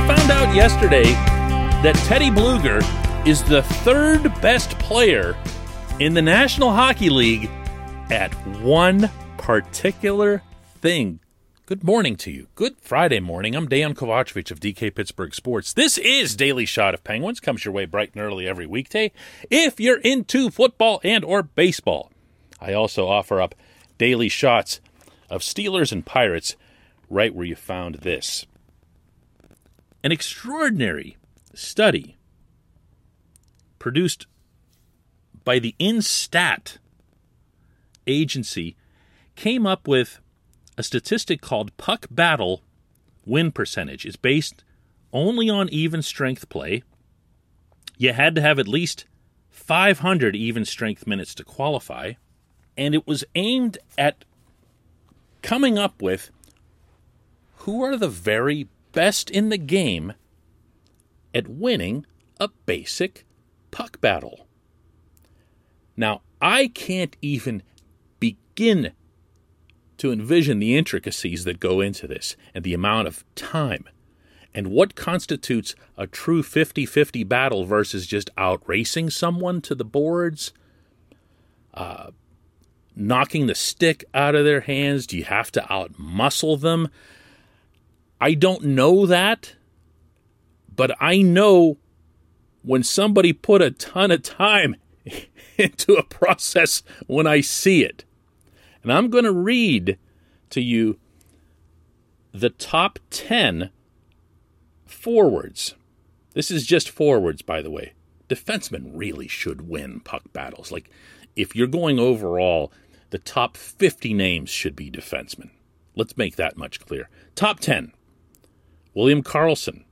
I found out yesterday that Teddy Blueger is the third best player in the National Hockey League at one particular thing. Good morning to you. Good Friday morning. I'm Dan Kovacevic of DK Pittsburgh Sports. This is Daily Shot of Penguins. Comes your way bright and early every weekday. If you're into football and or baseball, I also offer up daily shots of Steelers and Pirates right where you found this. An extraordinary study produced by the Instat agency came up with a statistic called puck battle win percentage. It's based only on even strength play. You had to have at least 500 even strength minutes to qualify, and it was aimed at coming up with who are the very best in the game at winning a basic puck battle. Now, I can't even begin to envision the intricacies that go into this and the amount of time and what constitutes a true 50 50 battle versus just outracing someone to the boards, uh, knocking the stick out of their hands. Do you have to outmuscle them? I don't know that, but I know when somebody put a ton of time into a process when I see it. And I'm going to read to you the top 10 forwards. This is just forwards, by the way. Defensemen really should win puck battles. Like, if you're going overall, the top 50 names should be defensemen. Let's make that much clear. Top 10 William Karlsson,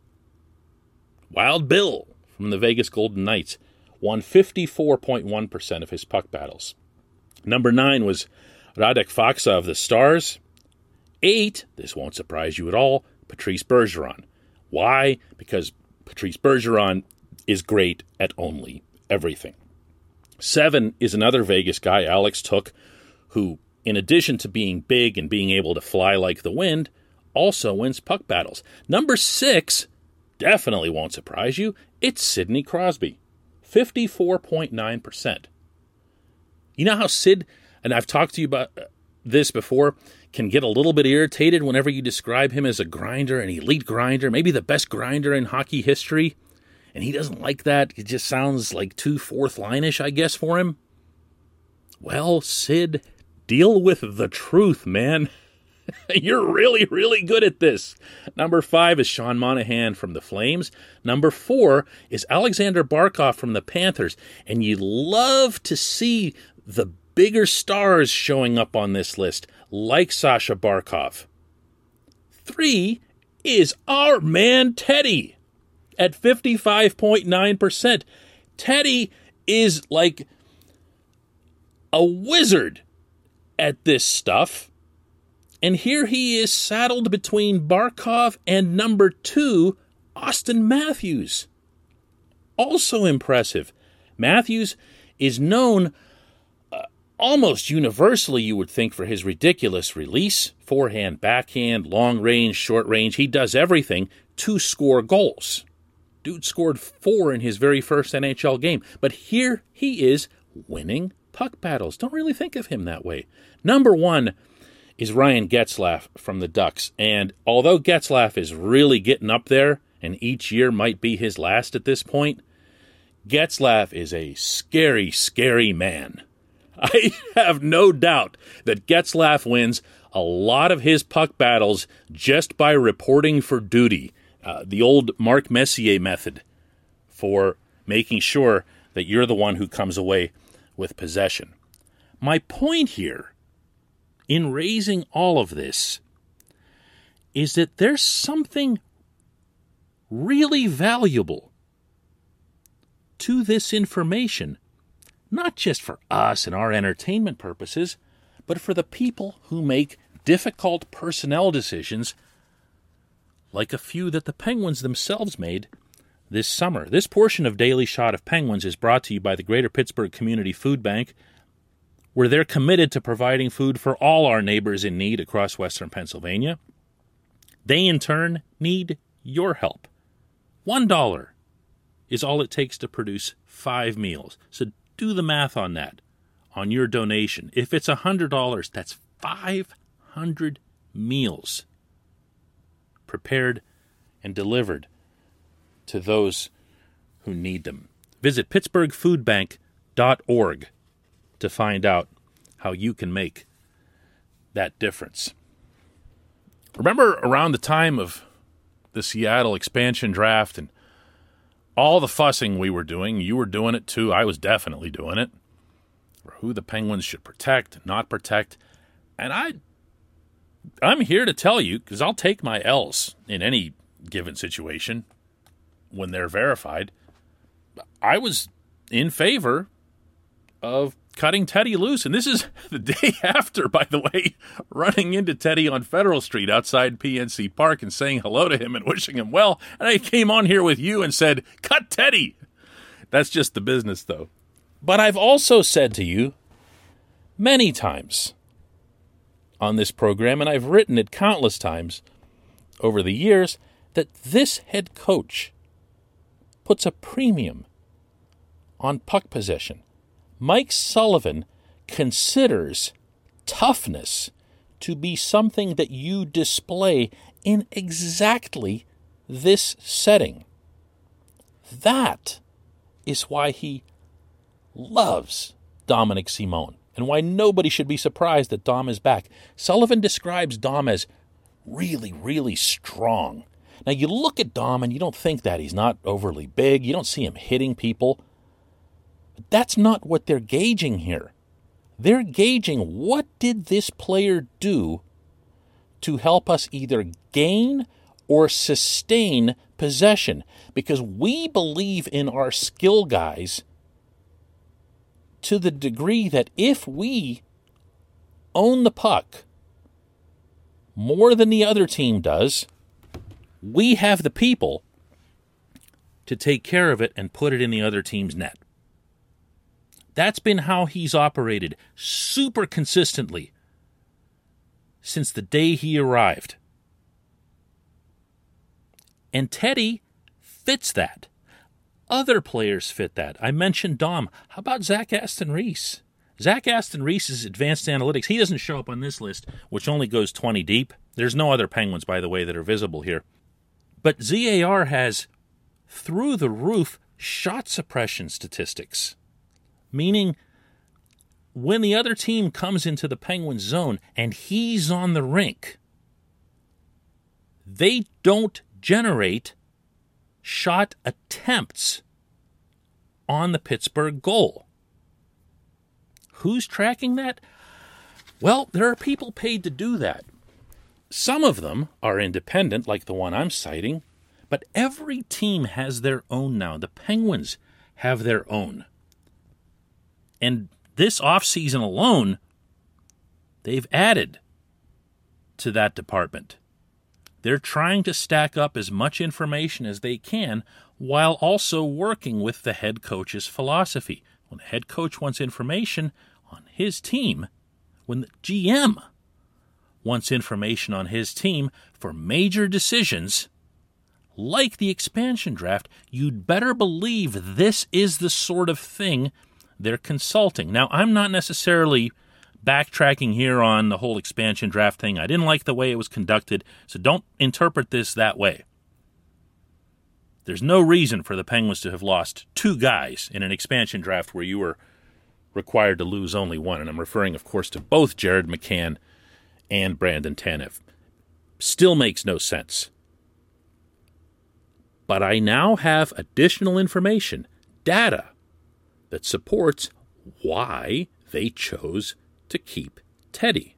Wild Bill from the Vegas Golden Knights won 54.1% of his puck battles. Number 9 was Radek Faksa of the Stars. Eight, this won't surprise you at all, Patrice Bergeron. Why? Because Patrice Bergeron is great at only everything. Seven is another Vegas guy, Alex Tuch, who, in addition to being big and being able to fly like the wind, also wins puck battles. Number six definitely won't surprise you. It's Sidney Crosby, 54.9%. You know how Sid and I've talked to you about uh, this before, can get a little bit irritated whenever you describe him as a grinder, an elite grinder, maybe the best grinder in hockey history. And he doesn't like that. It just sounds like too fourth lineish, I guess, for him. Well, Sid, deal with the truth, man. You're really, really good at this. Number five is Sean Monahan from the Flames. Number four is Alexander Barkov from the Panthers. And you love to see the bigger stars showing up on this list, like Sasha Barkov. Three is our man Teddy at 55.9%. Teddy is like a wizard at this stuff. And here he is saddled between Barkov and number two, Auston Matthews. Also impressive. Matthews is known uh, almost universally, you would think, for his ridiculous release forehand, backhand, long range, short range. He does everything to score goals. Dude scored four in his very first NHL game. But here he is winning puck battles. Don't really think of him that way. Number one is Ryan Getzlaf from the Ducks. And although Getzlaf is really getting up there, and each year might be his last at this point, Getzlaf is a scary, scary man. I have no doubt that Getzlaf wins a lot of his puck battles just by reporting for duty. Uh, the old Mark Messier method for making sure that you're the one who comes away with possession. My point here in raising all of this is that there's something really valuable to this information not just for us and our entertainment purposes, but for the people who make difficult personnel decisions, like a few that the Penguins themselves made this summer. This portion of Daily Shot of Penguins is brought to you by the Greater Pittsburgh Community Food Bank, where they're committed to providing food for all our neighbors in need across western Pennsylvania. They, in turn, need your help. $1 is all it takes to produce five meals. So do the math on that, on your donation. If it's $100, that's 500 meals prepared and delivered to those who need them. Visit pittsburghfoodbank.org to find out how you can make that difference. Remember around the time of the Seattle expansion draft and all the fussing we were doing, you were doing it too. I was definitely doing it. Who the Penguins should protect not protect. And I I'm here to tell you cuz I'll take my L's in any given situation when they're verified. I was in favor of cutting Teddy loose. And this is the day after, by the way, running into Teddy on Federal Street outside PNC Park and saying hello to him and wishing him well. And I came on here with you and said, Cut Teddy. That's just the business, though. But I've also said to you many times on this program, and I've written it countless times over the years, that this head coach puts a premium on puck possession. Mike Sullivan considers toughness to be something that you display in exactly this setting. That is why he loves Dominik Simon and why nobody should be surprised that Dom is back. Sullivan describes Dom as really, really strong. Now, you look at Dom and you don't think that. He's not overly big. You don't see him hitting people. But that's not what they're gauging here. They're gauging what did this player do to help us either gain or sustain possession because we believe in our skill guys to the degree that if we own the puck more than the other team does, we have the people to take care of it and put it in the other team's net. That's been how he's operated super consistently since the day he arrived. And Teddy fits that. Other players fit that. I mentioned Dom. How about Zach Aston Reese? Zach Aston Reese's advanced analytics, he doesn't show up on this list, which only goes 20 deep. There's no other Penguins, by the way, that are visible here. But ZAR has through the roof shot suppression statistics meaning when the other team comes into the Penguins zone and he's on the rink, they don't generate shot attempts on the Pittsburgh goal. Who's tracking that? Well, there are people paid to do that. Some of them are independent, like the one I'm citing, but every team has their own now. The Penguins have their own. And this offseason alone, they've added to that department. They're trying to stack up as much information as they can while also working with the head coach's philosophy. When the head coach wants information on his team, when the GM wants information on his team for major decisions, like the expansion draft, you'd better believe this is the sort of thing they're consulting. Now, I'm not necessarily backtracking here on the whole expansion draft thing. I didn't like the way it was conducted, so don't interpret this that way. There's no reason for the Penguins to have lost two guys in an expansion draft where you were required to lose only one. And I'm referring, of course, to both Jared McCann and Brandon Tanev. Still makes no sense. But I now have additional information, data, that supports why they chose to keep Teddy.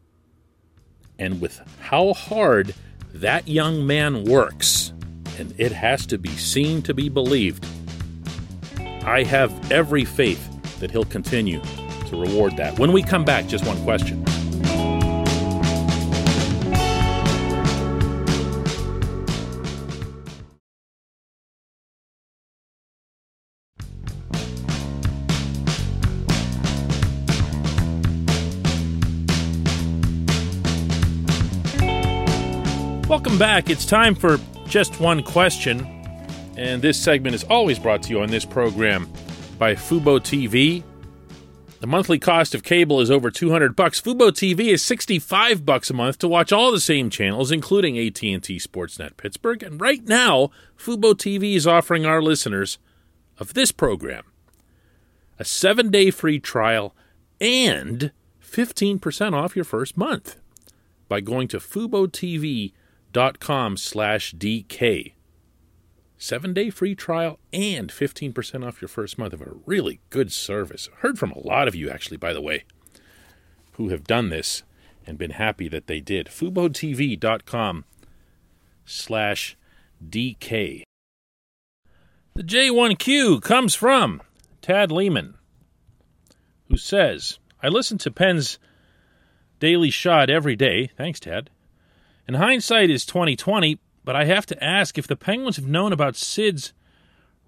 And with how hard that young man works, and it has to be seen to be believed, I have every faith that he'll continue to reward that. When we come back, just one question. Welcome back. It's time for just one question. And this segment is always brought to you on this program by Fubo TV. The monthly cost of cable is over 200 bucks. Fubo TV is 65 bucks a month to watch all the same channels including AT&T Sportsnet Pittsburgh. And right now, Fubo TV is offering our listeners of this program a 7-day free trial and 15% off your first month by going to fubotv.com slash DK. Seven day free trial and 15% off your first month of a really good service. Heard from a lot of you, actually, by the way, who have done this and been happy that they did. FuboTV.com slash DK. The J1Q comes from Tad Lehman, who says, I listen to Penn's daily shot every day. Thanks, Tad. And hindsight is 2020, but I have to ask if the Penguins have known about Sid's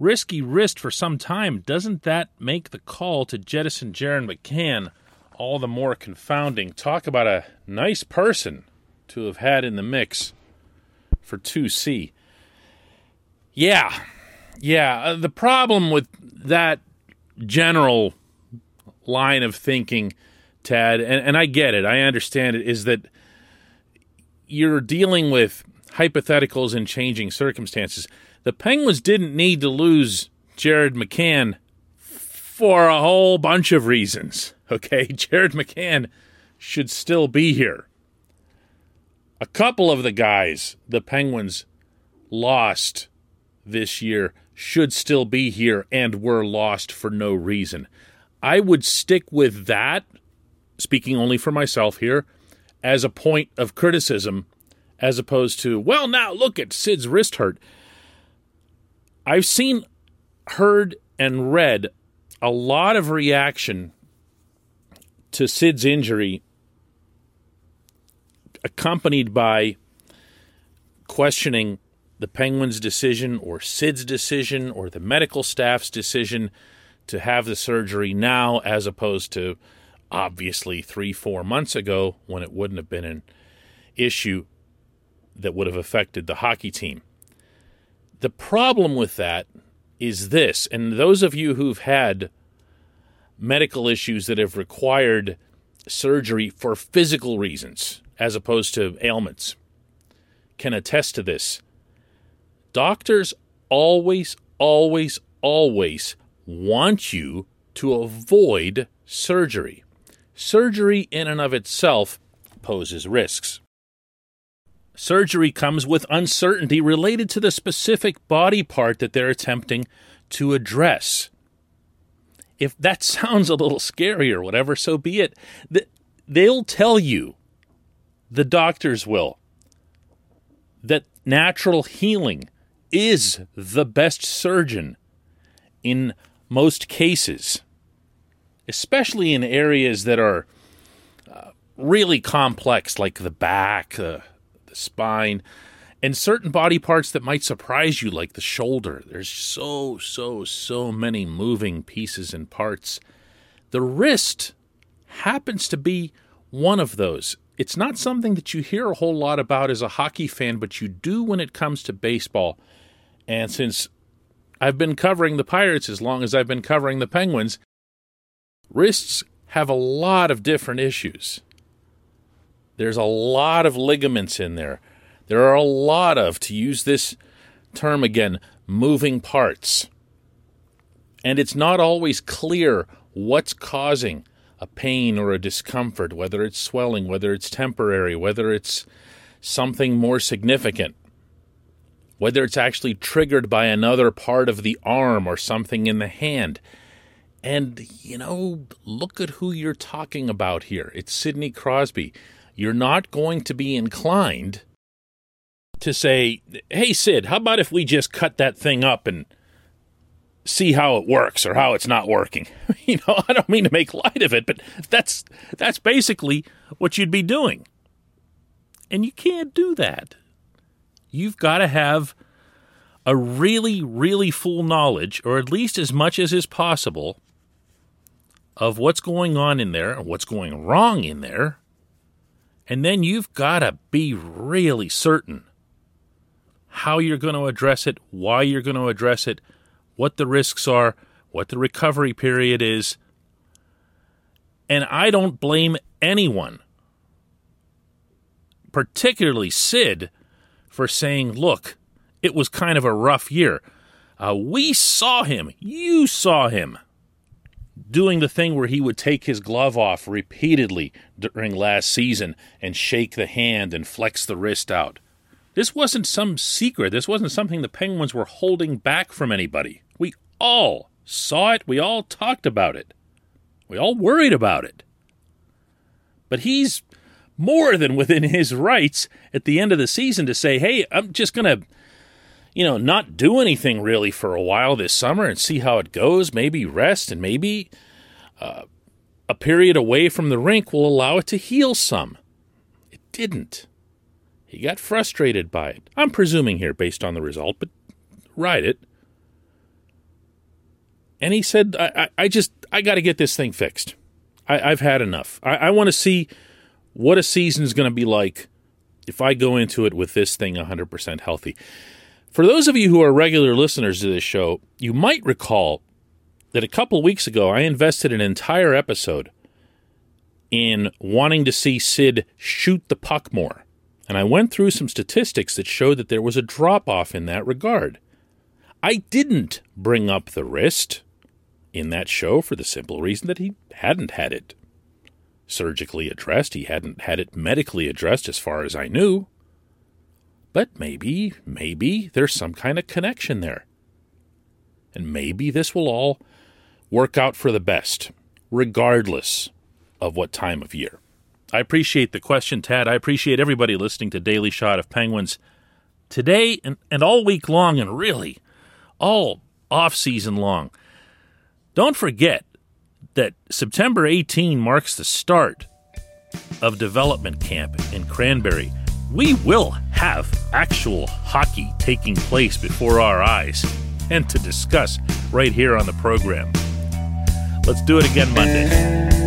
risky wrist for some time, doesn't that make the call to jettison Jared McCann all the more confounding? Talk about a nice person to have had in the mix for 2C. Yeah. Yeah. Uh, the problem with that general line of thinking, Tad, and, and I get it, I understand it, is that you're dealing with hypotheticals and changing circumstances. The Penguins didn't need to lose Jared McCann for a whole bunch of reasons. Okay, Jared McCann should still be here. A couple of the guys the Penguins lost this year should still be here and were lost for no reason. I would stick with that, speaking only for myself here, as a point of criticism as opposed to, well, now look at Sid's wrist hurt. I've seen, heard, and read a lot of reaction to Sid's injury accompanied by questioning the Penguins' decision or Sid's decision or the medical staff's decision to have the surgery now as opposed to obviously three, four months ago when it wouldn't have been an issue that would have affected the hockey team. The problem with that is this, and those of you who've had medical issues that have required surgery for physical reasons as opposed to ailments can attest to this. Doctors always, always, always want you to avoid surgery. Surgery, in and of itself, poses risks. Surgery comes with uncertainty related to the specific body part that they're attempting to address. If that sounds a little scary or whatever, so be it. They'll tell you, the doctors will, that natural healing is the best surgeon in most cases, especially in areas that are uh, really complex, like the back, uh, the spine, and certain body parts that might surprise you, like the shoulder. There's so, so, so many moving pieces and parts. The wrist happens to be one of those. It's not something that you hear a whole lot about as a hockey fan, but you do when it comes to baseball. And since I've been covering the Pirates as long as I've been covering the Penguins, wrists have a lot of different issues. There's a lot of ligaments in there. There are a lot of, to use this term again, moving parts. And it's not always clear what's causing a pain or a discomfort, whether it's swelling, whether it's temporary, whether it's something more significant, whether it's actually triggered by another part of the arm or something in the hand. And, you know, look at who you're talking about here. It's Sidney Crosby you're not going to be inclined to say, hey, Sid, how about if we just cut that thing up and see how it works or how it's not working? you know, I don't mean to make light of it, but that's, that's basically what you'd be doing. And you can't do that. You've got to have a really, really full knowledge, or at least as much as is possible, of what's going on in there and what's going wrong in there and then you've got to be really certain how you're going to address it, why you're going to address it, what the risks are, what the recovery period is. And I don't blame anyone, particularly Sid, for saying, look, it was kind of a rough year. Uh, we saw him, you saw him, doing the thing where he would take his glove off repeatedly during last season and shake the hand and flex the wrist out. This wasn't some secret. This wasn't something the Penguins were holding back from anybody. We all saw it. We all talked about it. We all worried about it. But he's more than within his rights at the end of the season to say, hey, I'm just going to, you know, not do anything really for a while this summer and see how it goes. Maybe rest and maybe uh, a period away from the rink will allow it to heal some. It didn't. He got frustrated by it. I'm presuming here based on the result, but write it. And he said, I, I, I just, I got to get this thing fixed. I, have had enough. I, I want to see what a season is going to be like if I go into it with this thing 100% healthy. For those of you who are regular listeners to this show, you might recall that a couple weeks ago I invested an entire episode in wanting to see Sid shoot the puck more. And I went through some statistics that showed that there was a drop off in that regard. I didn't bring up the wrist in that show for the simple reason that he hadn't had it surgically addressed. He hadn't had it medically addressed as far as I knew. But maybe, maybe there's some kind of connection there. And maybe this will all work out for the best, regardless of what time of year. I appreciate the question, Tad. I appreciate everybody listening to Daily Shot of Penguins today and, and all week long, and really all off season long. Don't forget, that September 18 marks the start of development camp in Cranberry. We will have actual hockey taking place before our eyes and to discuss right here on the program. Let's do it again Monday.